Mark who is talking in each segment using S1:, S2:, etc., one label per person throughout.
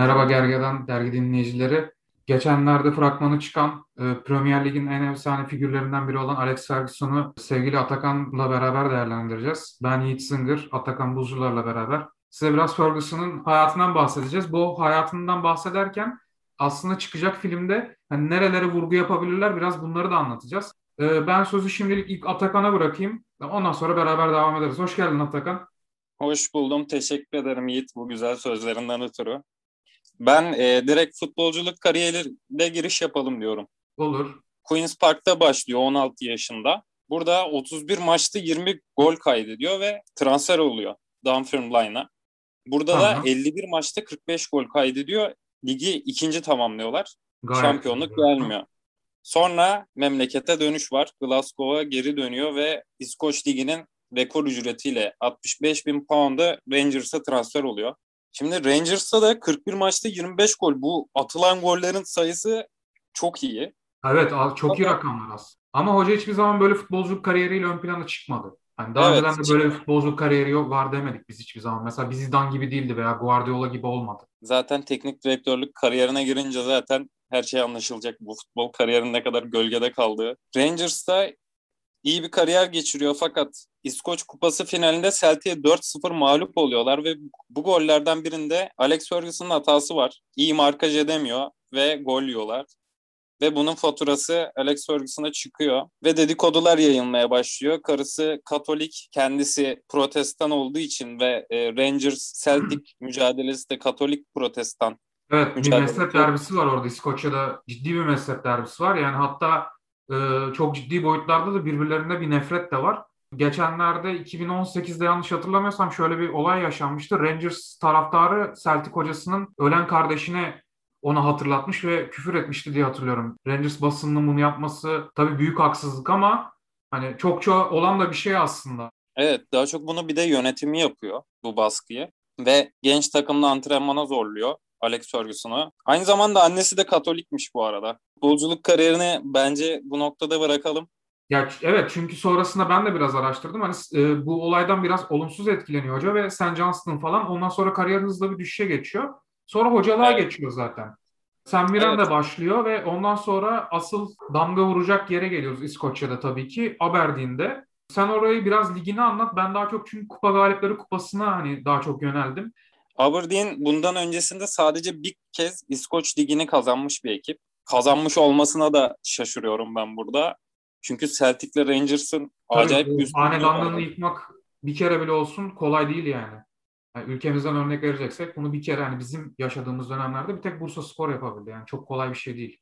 S1: Merhaba Gergedan dergi dinleyicileri. Geçenlerde fragmanı çıkan e, Premier Lig'in en efsane figürlerinden biri olan Alex Ferguson'u sevgili Atakan'la beraber değerlendireceğiz. Ben Yiğit Zıngır, Atakan Buzcular'la beraber. Size biraz Ferguson'un hayatından bahsedeceğiz. Bu hayatından bahsederken aslında çıkacak filmde hani nerelere vurgu yapabilirler biraz bunları da anlatacağız. E, ben sözü şimdilik ilk Atakan'a bırakayım. Ondan sonra beraber devam ederiz. Hoş geldin Atakan.
S2: Hoş buldum. Teşekkür ederim Yiğit bu güzel sözlerinden ötürü. Ben e, direkt futbolculuk kariyerine giriş yapalım diyorum.
S1: Olur.
S2: Queen's Park'ta başlıyor 16 yaşında. Burada 31 maçta 20 gol kaydediyor ve transfer oluyor Dunfermline'a. Burada Aha. da 51 maçta 45 gol kaydediyor. Ligi ikinci tamamlıyorlar. Gayet Şampiyonluk güzel. gelmiyor. Sonra memlekete dönüş var. Glasgow'a geri dönüyor ve İskoç Ligi'nin rekor ücretiyle 65 bin pound'a Rangers'a transfer oluyor. Şimdi Rangers'ta da 41 maçta 25 gol. Bu atılan gollerin sayısı çok iyi.
S1: Evet çok iyi rakamlar aslında. Ama hoca hiçbir zaman böyle futbolculuk kariyeriyle ön plana çıkmadı. Hani daha evet, önceden de böyle bir futbolculuk kariyeri yok var demedik biz hiçbir zaman. Mesela Zidane gibi değildi veya Guardiola gibi olmadı.
S2: Zaten teknik direktörlük kariyerine girince zaten her şey anlaşılacak. Bu futbol kariyerinin ne kadar gölgede kaldığı. Rangers'ta iyi bir kariyer geçiriyor fakat İskoç Kupası finalinde Celtic'e 4-0 mağlup oluyorlar ve bu gollerden birinde Alex Ferguson'ın hatası var. İyi markaj edemiyor ve gol yiyorlar. Ve bunun faturası Alex Ferguson'a çıkıyor. Ve dedikodular yayılmaya başlıyor. Karısı Katolik, kendisi protestan olduğu için ve e, Rangers Celtic mücadelesi de Katolik protestan.
S1: Evet bir mezhep derbisi var orada İskoçya'da. Ciddi bir mezhep derbisi var. Yani hatta çok ciddi boyutlarda da birbirlerinde bir nefret de var. Geçenlerde 2018'de yanlış hatırlamıyorsam şöyle bir olay yaşanmıştı. Rangers taraftarı Celtic hocasının ölen kardeşine ona hatırlatmış ve küfür etmişti diye hatırlıyorum. Rangers basınının bunu yapması tabii büyük haksızlık ama hani çokça olan da bir şey aslında.
S2: Evet daha çok bunu bir de yönetimi yapıyor bu baskıyı ve genç takımda antrenmana zorluyor Alex Ferguson'u. Aynı zamanda annesi de Katolikmiş bu arada. Futbolculuk kariyerini bence bu noktada bırakalım.
S1: Ya evet çünkü sonrasında ben de biraz araştırdım. Hani e, bu olaydan biraz olumsuz etkileniyor hoca ve St. Johnston falan. Ondan sonra kariyer hızla bir düşüşe geçiyor. Sonra hocalığa evet. geçiyor zaten. Sam Miran evet. başlıyor ve ondan sonra asıl damga vuracak yere geliyoruz İskoçya'da tabii ki. Aberdeen'de. Sen orayı biraz ligini anlat. Ben daha çok çünkü kupa galipleri kupasına hani daha çok yöneldim.
S2: Aberdeen bundan öncesinde sadece bir kez İskoç ligini kazanmış bir ekip. Kazanmış olmasına da şaşırıyorum ben burada. Çünkü Celtic'le Rangers'ın acayip
S1: üst hanedanlığını yıkmak bir kere bile olsun kolay değil yani. yani. Ülkemizden örnek vereceksek bunu bir kere hani bizim yaşadığımız dönemlerde bir tek Bursa Spor yapabildi. Yani çok kolay bir şey değil.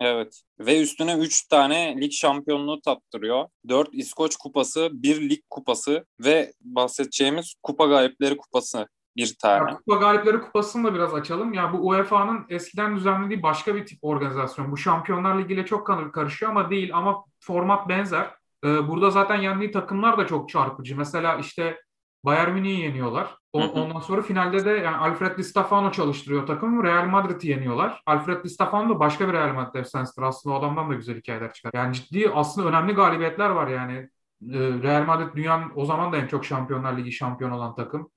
S2: Evet. Ve üstüne 3 tane lig şampiyonluğu tattırıyor. 4 İskoç kupası, 1 lig kupası ve bahsedeceğimiz kupa galipleri kupası bir tane.
S1: Ya, Kupa Galipleri Kupası'nı da biraz açalım. Ya bu UEFA'nın eskiden düzenlediği başka bir tip organizasyon. Bu Şampiyonlar Ligi ile çok karışıyor ama değil ama format benzer. Ee, burada zaten yendiği takımlar da çok çarpıcı. Mesela işte Bayern Münih'i yeniyorlar. O, ondan sonra finalde de yani Alfred Di Stefano çalıştırıyor takım. Real Madrid'i yeniyorlar. Alfred Di Stefano da başka bir Real Madrid efsanesidir. Aslında o adamdan da güzel hikayeler çıkar. Yani ciddi aslında önemli galibiyetler var yani. Ee, Real Madrid dünyanın o zaman da en çok Şampiyonlar Ligi şampiyon olan takım.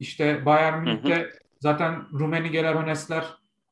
S1: İşte Bayern Münih'te zaten Rumenigeler, Hönesler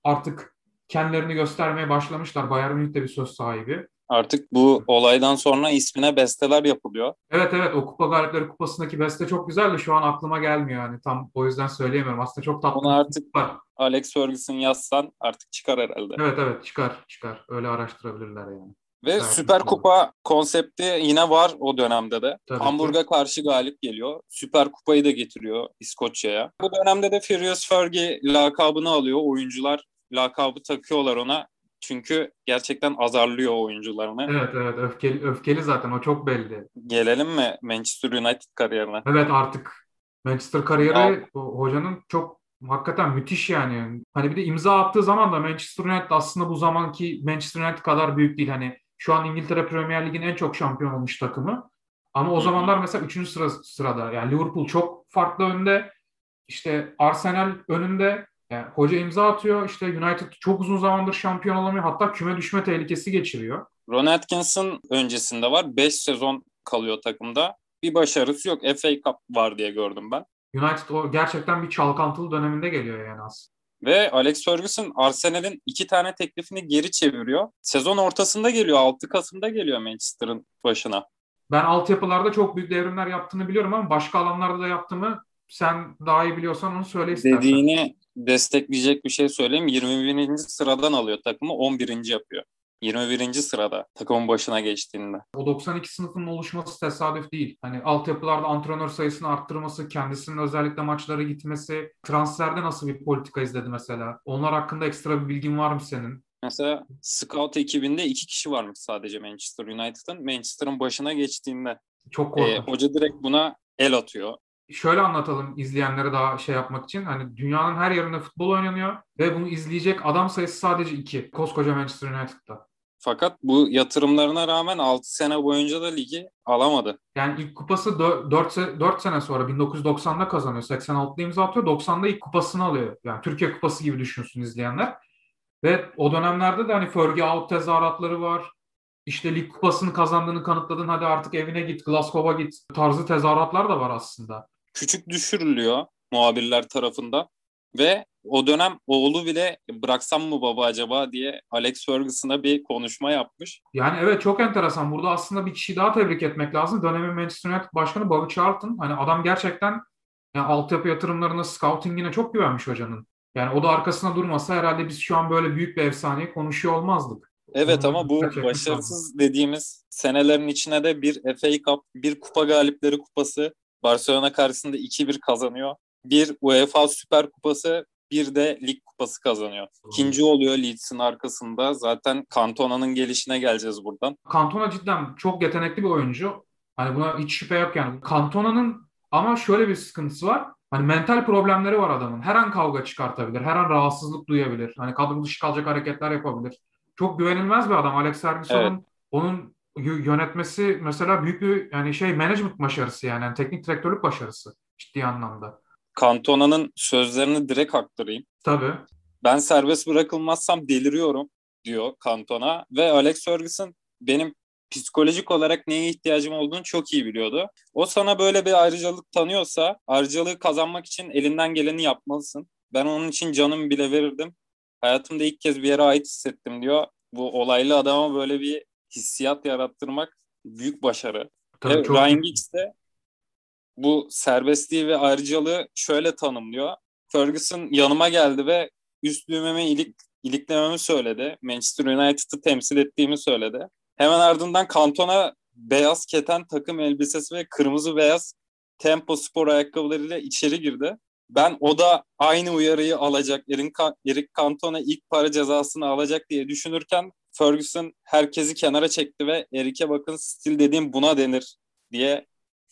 S1: artık kendilerini göstermeye başlamışlar. Bayern Münih de bir söz sahibi.
S2: Artık bu olaydan sonra ismine besteler yapılıyor.
S1: Evet evet o Kupa Galipleri Kupası'ndaki beste çok güzeldi. Şu an aklıma gelmiyor yani tam o yüzden söyleyemiyorum. Aslında çok tatlı.
S2: Onu artık var. Alex Ferguson yazsan artık çıkar herhalde.
S1: Evet evet çıkar çıkar. Öyle araştırabilirler yani.
S2: Ve Gayet Süper Kupa konsepti yine var o dönemde de. Tabii Hamburg'a karşı galip geliyor. Süper Kupayı da getiriyor İskoçya'ya. Bu dönemde de Furious Fergie lakabını alıyor. Oyuncular lakabı takıyorlar ona. Çünkü gerçekten azarlıyor oyuncularını.
S1: Evet evet öfkeli, öfkeli zaten o çok belli.
S2: Gelelim mi Manchester United kariyerine?
S1: Evet artık Manchester kariyeri ya. hocanın çok hakikaten müthiş yani. Hani bir de imza attığı zaman da Manchester United aslında bu zamanki Manchester United kadar büyük değil. Hani şu an İngiltere Premier Lig'in en çok şampiyon olmuş takımı. Ama o zamanlar mesela 3. Sıra, sırada. Yani Liverpool çok farklı önde. İşte Arsenal önünde. Yani hoca imza atıyor. İşte United çok uzun zamandır şampiyon olamıyor. Hatta küme düşme tehlikesi geçiriyor.
S2: Ron Atkinson öncesinde var. 5 sezon kalıyor takımda. Bir başarısı yok. FA Cup var diye gördüm ben.
S1: United o gerçekten bir çalkantılı döneminde geliyor yani aslında.
S2: Ve Alex Ferguson Arsenal'in iki tane teklifini geri çeviriyor. Sezon ortasında geliyor. 6 Kasım'da geliyor Manchester'ın başına.
S1: Ben altyapılarda çok büyük devrimler yaptığını biliyorum ama başka alanlarda da yaptığımı sen daha iyi biliyorsan onu söyle istersen.
S2: Dediğini destekleyecek bir şey söyleyeyim. 21. sıradan alıyor takımı 11. yapıyor. 21. sırada takımın başına geçtiğinde.
S1: O 92 sınıfının oluşması tesadüf değil. Hani altyapılarda antrenör sayısını arttırması, kendisinin özellikle maçlara gitmesi, transferde nasıl bir politika izledi mesela? Onlar hakkında ekstra bir bilgin var mı senin?
S2: Mesela scout ekibinde iki kişi varmış sadece Manchester United'ın. Manchester'ın başına geçtiğinde.
S1: Çok korkunç.
S2: E, hoca direkt buna el atıyor.
S1: Şöyle anlatalım izleyenlere daha şey yapmak için. Hani dünyanın her yerinde futbol oynanıyor ve bunu izleyecek adam sayısı sadece iki. Koskoca Manchester United'da.
S2: Fakat bu yatırımlarına rağmen 6 sene boyunca da ligi alamadı.
S1: Yani ilk kupası 4, 4 sene sonra 1990'da kazanıyor. 86'da imza atıyor. 90'da ilk kupasını alıyor. Yani Türkiye kupası gibi düşünsün izleyenler. Ve o dönemlerde de hani Fergie out tezahüratları var. İşte lig kupasını kazandığını kanıtladın hadi artık evine git Glasgow'a git tarzı tezahüratlar da var aslında.
S2: Küçük düşürülüyor muhabirler tarafından ve o dönem oğlu bile bıraksam mı baba acaba diye Alex Ferguson'a bir konuşma yapmış.
S1: Yani evet çok enteresan. Burada aslında bir kişi daha tebrik etmek lazım. Dönemin Manchester United Başkanı Bobby Charlton. Hani adam gerçekten yani altyapı yatırımlarına, scoutingine çok güvenmiş hocanın. Yani o da arkasına durmasa herhalde biz şu an böyle büyük bir efsaneyi konuşuyor olmazdık.
S2: Evet ama bu başarısız dediğimiz senelerin içine de bir FA Cup, bir kupa galipleri kupası, Barcelona karşısında 2-1 kazanıyor. Bir UEFA Süper Kupası, bir de lig kupası kazanıyor. İkinci oluyor Leeds'in arkasında. Zaten Cantona'nın gelişine geleceğiz buradan.
S1: Cantona cidden çok yetenekli bir oyuncu. Hani buna hiç şüphe yok yani. Cantona'nın ama şöyle bir sıkıntısı var. Hani mental problemleri var adamın. Her an kavga çıkartabilir. Her an rahatsızlık duyabilir. Hani kadro dışı kalacak hareketler yapabilir. Çok güvenilmez bir adam. Alex Ferguson'un evet. onun yönetmesi mesela büyük bir yani şey management başarısı yani, yani teknik direktörlük başarısı ciddi anlamda.
S2: Cantona'nın sözlerini direkt aktarayım.
S1: Tabii.
S2: Ben serbest bırakılmazsam deliriyorum diyor Cantona ve Alex Ferguson benim psikolojik olarak neye ihtiyacım olduğunu çok iyi biliyordu. O sana böyle bir ayrıcalık tanıyorsa ayrıcalığı kazanmak için elinden geleni yapmalısın. Ben onun için canımı bile verirdim. Hayatımda ilk kez bir yere ait hissettim diyor. Bu olaylı adama böyle bir hissiyat yarattırmak büyük başarı. Tabii ve çok... Ryan Giggs de bu serbestliği ve ayrıcalığı şöyle tanımlıyor. Ferguson yanıma geldi ve üst düğmeme ilik, iliklememi söyledi. Manchester United'ı temsil ettiğimi söyledi. Hemen ardından Cantona beyaz keten takım elbisesi ve kırmızı beyaz tempo spor ayakkabılarıyla içeri girdi. Ben o da aynı uyarıyı alacak, Eric Cantona ilk para cezasını alacak diye düşünürken Ferguson herkesi kenara çekti ve Eric'e bakın stil dediğim buna denir diye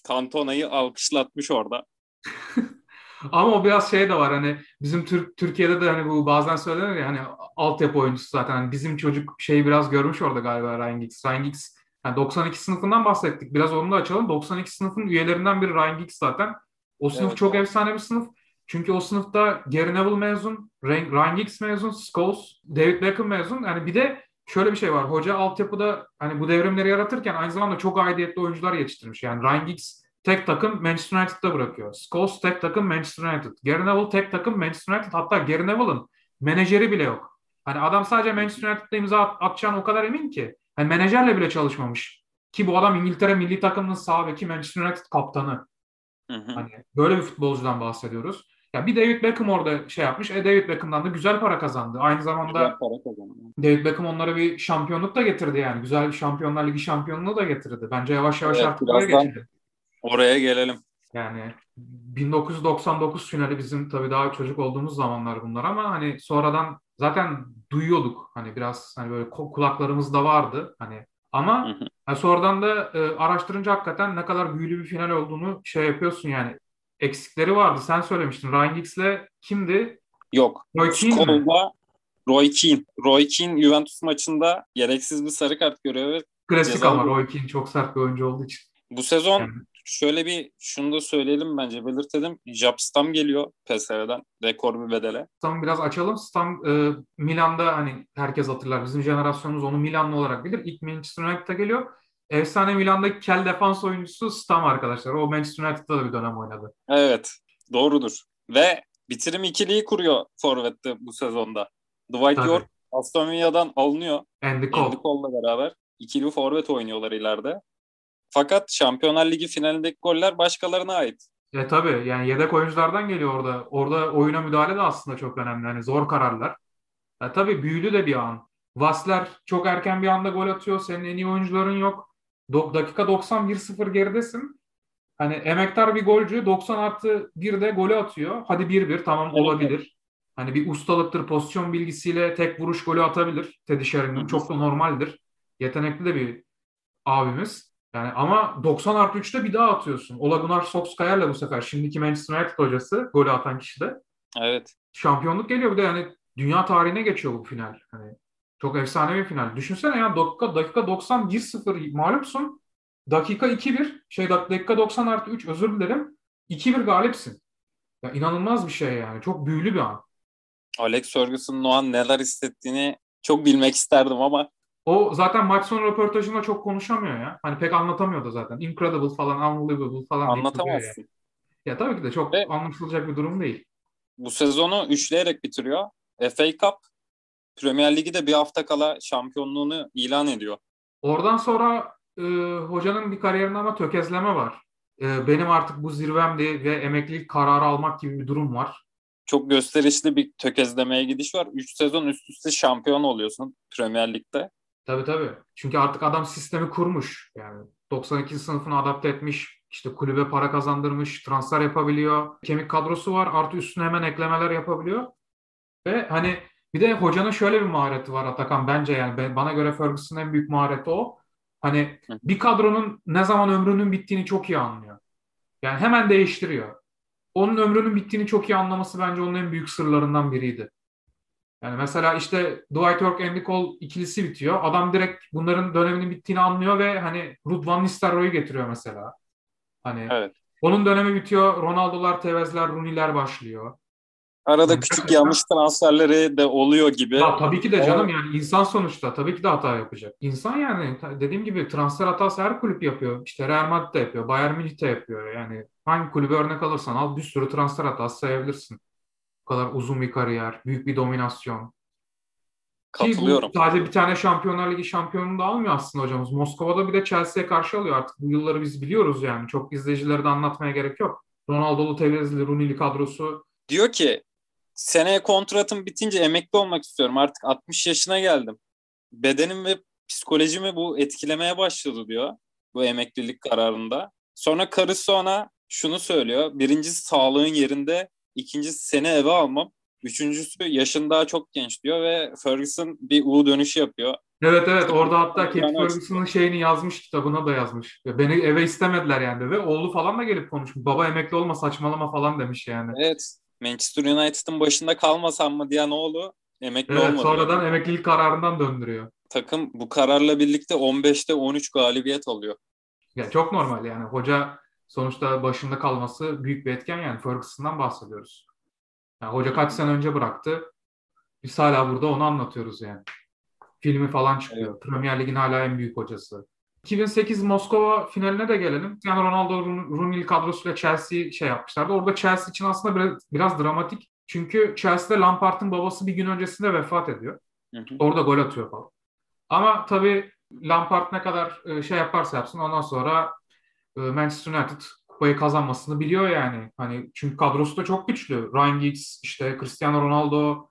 S2: Cantona'yı alkışlatmış orada.
S1: Ama o biraz şey de var hani bizim Türk Türkiye'de de hani bu bazen söylenir ya hani altyapı oyuncusu zaten hani bizim çocuk şeyi biraz görmüş orada galiba Ryan Giggs. Ryan Giggs yani 92 sınıfından bahsettik. Biraz onu da açalım. 92 sınıfın üyelerinden biri Ryan Giggs zaten. O sınıf evet, çok efsane bir sınıf. Çünkü o sınıfta Gary Neville mezun, Ryan Giggs mezun, Scholes, David Beckham mezun. Yani bir de şöyle bir şey var. Hoca altyapıda hani bu devrimleri yaratırken aynı zamanda çok aidiyetli oyuncular yetiştirmiş. Yani Ryan Giggs tek takım Manchester United'da bırakıyor. Scholes tek takım Manchester United. Gary Neville tek takım Manchester United. Hatta Gary Neville'ın menajeri bile yok. Hani adam sadece Manchester United'da imza at, atacağını o kadar emin ki. Hani menajerle bile çalışmamış. Ki bu adam İngiltere milli takımının sağ beki Manchester United kaptanı. Hı hı. Hani böyle bir futbolcudan bahsediyoruz. Ya bir David Beckham orada şey yapmış. E David Beckham'dan da güzel para kazandı. Aynı zamanda David Beckham onlara bir şampiyonluk da getirdi yani. Güzel bir Şampiyonlar Ligi şampiyonluğu da getirdi. Bence yavaş yavaş evet, artık oraya geçildi.
S2: Oraya gelelim.
S1: Yani 1999 finali bizim tabii daha çocuk olduğumuz zamanlar bunlar ama hani sonradan zaten duyuyorduk. Hani biraz hani böyle kulaklarımızda vardı. Hani ama Yani sonradan da e, araştırınca hakikaten ne kadar büyülü bir final olduğunu şey yapıyorsun yani eksikleri vardı. Sen söylemiştin. Ryan Giggs'le kimdi?
S2: Yok. Roy Keane mi? Roy Keane. Roy Keane Juventus maçında gereksiz bir sarı kart görüyor ve
S1: Klasik ama Roy Keane çok sert bir oyuncu olduğu için.
S2: Bu sezon yani. şöyle bir şunu da söyleyelim bence belirtelim. Jab Stam geliyor PSV'den rekor bir bedele.
S1: Stam biraz açalım. Stam e, Milan'da hani herkes hatırlar. Bizim jenerasyonumuz onu Milanlı olarak bilir. İlk Manchester United'a geliyor. Efsane Milan'daki kel defans oyuncusu Stam arkadaşlar. O Manchester United'da da bir dönem oynadı.
S2: Evet. Doğrudur. Ve bitirim ikiliyi kuruyor Forvet'te bu sezonda. Dwight Tabii. York Aston Villa'dan alınıyor.
S1: Andy Cole.
S2: Andy Cole'la beraber ikili forvet oynuyorlar ileride. Fakat Şampiyonlar Ligi finalindeki goller başkalarına ait.
S1: E tabii yani yedek oyunculardan geliyor orada. Orada oyuna müdahale de aslında çok önemli. Yani zor kararlar. E tabii büyülü de bir an. Vasler çok erken bir anda gol atıyor. Senin en iyi oyuncuların yok. Do- dakika 90 1-0 geridesin. Hani emektar bir golcü 90 artı 1'de golü atıyor. Hadi 1-1 tamam olabilir. Hani bir ustalıktır, pozisyon bilgisiyle tek vuruş golü atabilir. Teddy Sheringham çok da normaldir. Yetenekli de bir abimiz. Yani ama 90 artı 3'te bir daha atıyorsun. Ola Gunnar Solskjaer'le bu sefer. Şimdiki Manchester United hocası golü atan kişi de.
S2: Evet.
S1: Şampiyonluk geliyor bir de yani dünya tarihine geçiyor bu final. Hani çok efsane bir final. Düşünsene ya dakika, dakika 90 1-0 mağlupsun. Dakika 2-1 şey dakika 90 artı 3 özür dilerim. 2-1 galipsin. Ya inanılmaz bir şey yani. Çok büyülü bir an.
S2: Alex Ferguson'un o an neler hissettiğini çok bilmek isterdim ama
S1: o zaten maç sonu röportajında çok konuşamıyor ya. Hani pek anlatamıyor da zaten. Incredible falan, unbelievable falan.
S2: Anlatamazsın.
S1: Yani. Ya tabii ki de çok Ve anlaşılacak bir durum değil.
S2: Bu sezonu üçleyerek bitiriyor. FA Cup, Premier Ligi de bir hafta kala şampiyonluğunu ilan ediyor.
S1: Oradan sonra e, hocanın bir kariyerinde ama tökezleme var. E, benim artık bu zirvemdi ve emeklilik kararı almak gibi bir durum var
S2: çok gösterişli bir tökezlemeye gidiş var. 3 sezon üst üste şampiyon oluyorsun Premier Lig'de.
S1: Tabii tabii. Çünkü artık adam sistemi kurmuş. Yani 92 sınıfını adapte etmiş. İşte kulübe para kazandırmış, transfer yapabiliyor. Kemik kadrosu var. Artı üstüne hemen eklemeler yapabiliyor. Ve hani bir de hocanın şöyle bir mahareti var Atakan bence yani bana göre Ferguson'ın en büyük mahareti o. Hani bir kadronun ne zaman ömrünün bittiğini çok iyi anlıyor. Yani hemen değiştiriyor onun ömrünün bittiğini çok iyi anlaması bence onun en büyük sırlarından biriydi. Yani mesela işte Dwight York, Andy Cole ikilisi bitiyor. Adam direkt bunların döneminin bittiğini anlıyor ve hani Ruud van Nistelrooy'u getiriyor mesela. Hani evet. onun dönemi bitiyor. Ronaldo'lar, Tevez'ler, Rooney'ler başlıyor.
S2: Arada küçük yanlış transferleri de oluyor gibi.
S1: Ya, tabii ki de canım yani insan sonuçta tabii ki de hata yapacak. İnsan yani dediğim gibi transfer hatası her kulüp yapıyor. İşte Real Madrid de yapıyor, Bayern Münih de yapıyor. Yani hangi kulübe örnek alırsan al bir sürü transfer hatası sayabilirsin. Bu kadar uzun bir kariyer, büyük bir dominasyon.
S2: Katılıyorum.
S1: Ki bu sadece bir tane Şampiyonlar Ligi şampiyonunu da almıyor aslında hocamız. Moskova'da bir de Chelsea'ye karşı alıyor artık. Bu yılları biz biliyoruz yani. Çok izleyicileri de anlatmaya gerek yok. Ronaldo'lu, Tevez'li, Rooney'li kadrosu.
S2: Diyor ki seneye kontratım bitince emekli olmak istiyorum. Artık 60 yaşına geldim. Bedenim ve psikolojimi bu etkilemeye başladı diyor. Bu emeklilik kararında. Sonra karısı ona şunu söylüyor. Birincisi sağlığın yerinde. ikincisi seni eve almam. Üçüncüsü yaşın daha çok genç diyor ve Ferguson bir U dönüşü yapıyor.
S1: Evet evet orada hatta Kate Ferguson'ın şeyini yazmış kitabına da yazmış. Beni eve istemediler yani ve oğlu falan da gelip konuşmuş. Baba emekli olma saçmalama falan demiş yani.
S2: Evet Manchester United'ın başında kalmasam mı diyen oğlu emekli
S1: evet,
S2: olmadı.
S1: Sonradan emeklilik kararından döndürüyor.
S2: Takım bu kararla birlikte 15'te 13 galibiyet alıyor.
S1: Ya çok normal yani. Hoca sonuçta başında kalması büyük bir etken yani. Ferguson'dan bahsediyoruz. Yani hoca kaç sene önce bıraktı. Biz hala burada onu anlatıyoruz yani. Filmi falan çıkıyor. Evet. Premier Lig'in hala en büyük hocası. 2008 Moskova finaline de gelelim. Yani Ronaldo Rooney kadrosuyla Chelsea şey yapmışlardı. Orada Chelsea için aslında biraz, biraz dramatik. Çünkü Chelsea'de Lampard'ın babası bir gün öncesinde vefat ediyor. Hı hı. Orada gol atıyor falan. Ama tabii Lampard ne kadar e, şey yaparsa yapsın ondan sonra e, Manchester United kupayı kazanmasını biliyor yani. Hani çünkü kadrosu da çok güçlü. Ryan Giggs, işte Cristiano Ronaldo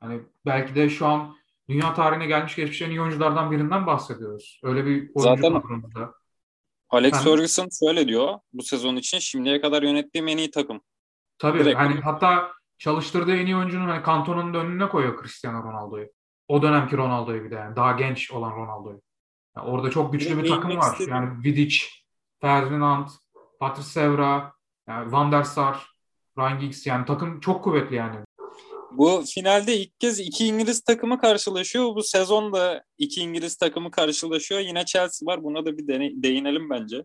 S1: hani belki de şu an dünya tarihine gelmiş geçmiş en iyi oyunculardan birinden bahsediyoruz. Öyle bir oyuncu Zaten kadromuzda.
S2: Alex yani, Ferguson şöyle diyor bu sezon için şimdiye kadar yönettiğim en iyi takım.
S1: Tabii Direkt hani hatta çalıştırdığı en iyi oyuncunun hani kantonun önüne koyuyor Cristiano Ronaldo'yu. O dönemki Ronaldo'yu bir de yani daha genç olan Ronaldo'yu. Yani orada çok güçlü bir takım var. Istedim. Yani Vidic, Ferdinand, Patrice Evra, yani Van der Sar, Ryan Giggs yani takım çok kuvvetli yani.
S2: Bu finalde ilk kez iki İngiliz takımı karşılaşıyor. Bu sezonda iki İngiliz takımı karşılaşıyor. Yine Chelsea var. Buna da bir değinelim bence.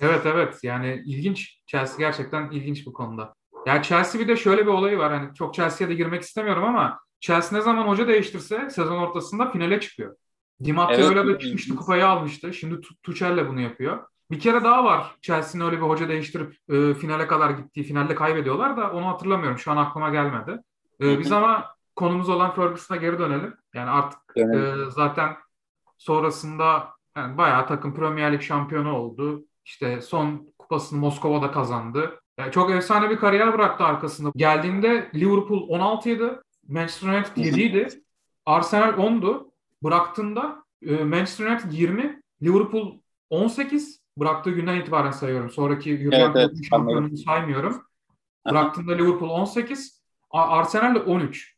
S1: Evet evet yani ilginç. Chelsea gerçekten ilginç bu konuda. Ya Chelsea bir de şöyle bir olayı var. Hani çok Chelsea'ye de girmek istemiyorum ama Chelsea ne zaman hoca değiştirse sezon ortasında finale çıkıyor. Di Matteo evet, öyle de çıkmıştı kupayı almıştı. Şimdi Tuchel'le bunu yapıyor. Bir kere daha var. Chelsea'nin öyle bir hoca değiştirip e, finale kadar gittiği, finalde kaybediyorlar da onu hatırlamıyorum. Şu an aklıma gelmedi. E, biz ama konumuz olan Ferguson'a geri dönelim. Yani artık e, zaten sonrasında yani bayağı takım Premier Lig şampiyonu oldu. İşte son kupasını Moskova'da kazandı. Yani çok efsane bir kariyer bıraktı arkasında. Geldiğinde Liverpool 16 idi. Manchester United 7 idi. Arsenal 10'du. Bıraktığında e, Manchester United 20, Liverpool 18. Bıraktığı günden itibaren sayıyorum. Sonraki Jurgen evet, evet, şampiyonluğunu saymıyorum. Bıraktığında Liverpool 18, Arsenal de 13.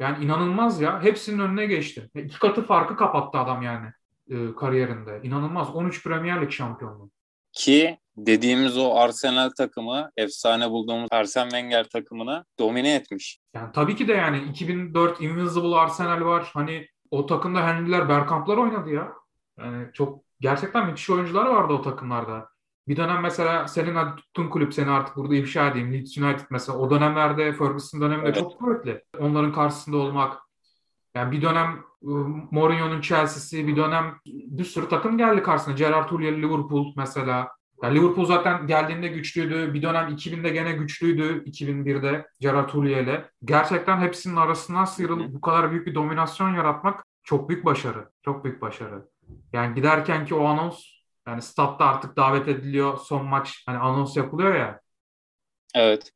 S1: Yani inanılmaz ya. Hepsinin önüne geçti. İki katı farkı kapattı adam yani e, kariyerinde. İnanılmaz. 13 Premier Lig şampiyonluğu.
S2: Ki dediğimiz o Arsenal takımı, efsane bulduğumuz Arsene Wenger takımını domine etmiş.
S1: Yani tabii ki de yani 2004 Invincible Arsenal var. Hani o takımda Henry'ler, Bergkamp'lar oynadı ya. Yani çok gerçekten müthiş oyuncular vardı o takımlarda. Bir dönem mesela senin tuttuğun kulüp seni artık burada ifşa edeyim. Leeds United mesela o dönemlerde Ferguson döneminde evet. çok kuvvetli. Onların karşısında olmak. Yani bir dönem ıı, Mourinho'nun Chelsea'si, bir dönem bir sürü takım geldi karşısına. Gerard Houllier, Liverpool mesela. Yani Liverpool zaten geldiğinde güçlüydü. Bir dönem 2000'de gene güçlüydü 2001'de Gerard Houllier Gerçekten hepsinin arasından sıyrılıp bu kadar büyük bir dominasyon yaratmak çok büyük başarı. Çok büyük başarı. Yani giderken ki o anons yani statta artık davet ediliyor son maç hani anons yapılıyor ya.
S2: Evet.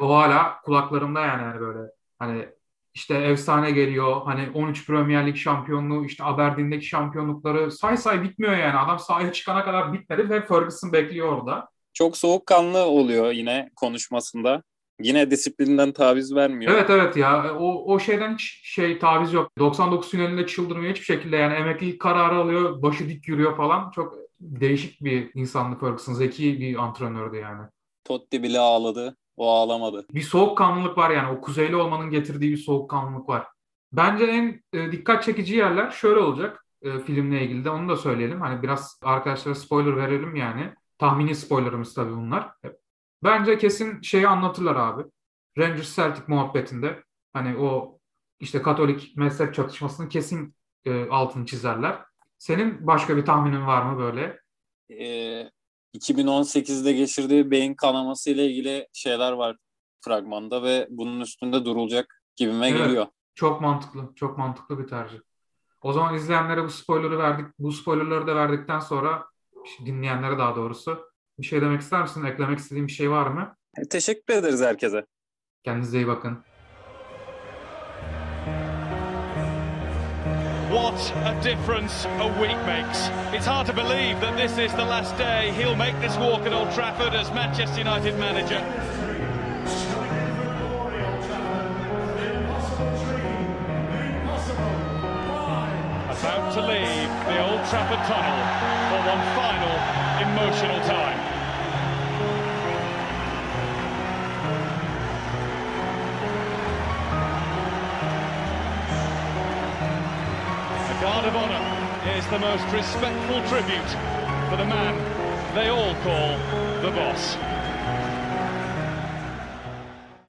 S1: O hala kulaklarımda yani hani böyle hani işte efsane geliyor. Hani 13 Premier Lig şampiyonluğu, işte Aberdeen'deki şampiyonlukları say say bitmiyor yani. Adam sahaya çıkana kadar bitmedi ve Ferguson bekliyor orada.
S2: Çok soğukkanlı oluyor yine konuşmasında. Yine disiplinden taviz vermiyor.
S1: Evet evet ya o, o şeyden hiç şey taviz yok. 99 finalinde çıldırmıyor hiçbir şekilde yani emeklilik kararı alıyor, başı dik yürüyor falan. Çok değişik bir insandı Ferguson. Zeki bir antrenördü yani.
S2: Totti bile ağladı. O ağlamadı.
S1: Bir soğukkanlılık var yani. O kuzeyli olmanın getirdiği bir soğukkanlılık var. Bence en e, dikkat çekici yerler şöyle olacak e, filmle ilgili de onu da söyleyelim. Hani biraz arkadaşlara spoiler verelim yani. Tahmini spoilerımız tabii bunlar. Bence kesin şeyi anlatırlar abi. Rangers Celtic muhabbetinde hani o işte Katolik mezhep çatışmasının kesin e, altını çizerler. Senin başka bir tahminin var mı böyle?
S2: Ee, 2018'de geçirdiği beyin kanaması ile ilgili şeyler var fragmanda ve bunun üstünde durulacak gibime evet, geliyor.
S1: Çok mantıklı. Çok mantıklı bir tercih. O zaman izleyenlere bu spoiler'ı verdik. Bu spoiler'ları da verdikten sonra dinleyenlere daha doğrusu bir şey demek ister misin? Eklemek istediğin bir şey var mı?
S2: Teşekkür ederiz herkese.
S1: Kendinize iyi bakın.
S3: What a difference a week makes. It's hard to believe that this is the last day he'll make this walk at Old Trafford as Manchester United manager. About to leave the Old Trafford tunnel for one final emotional time. The most respectful tribute for the man they all call the boss.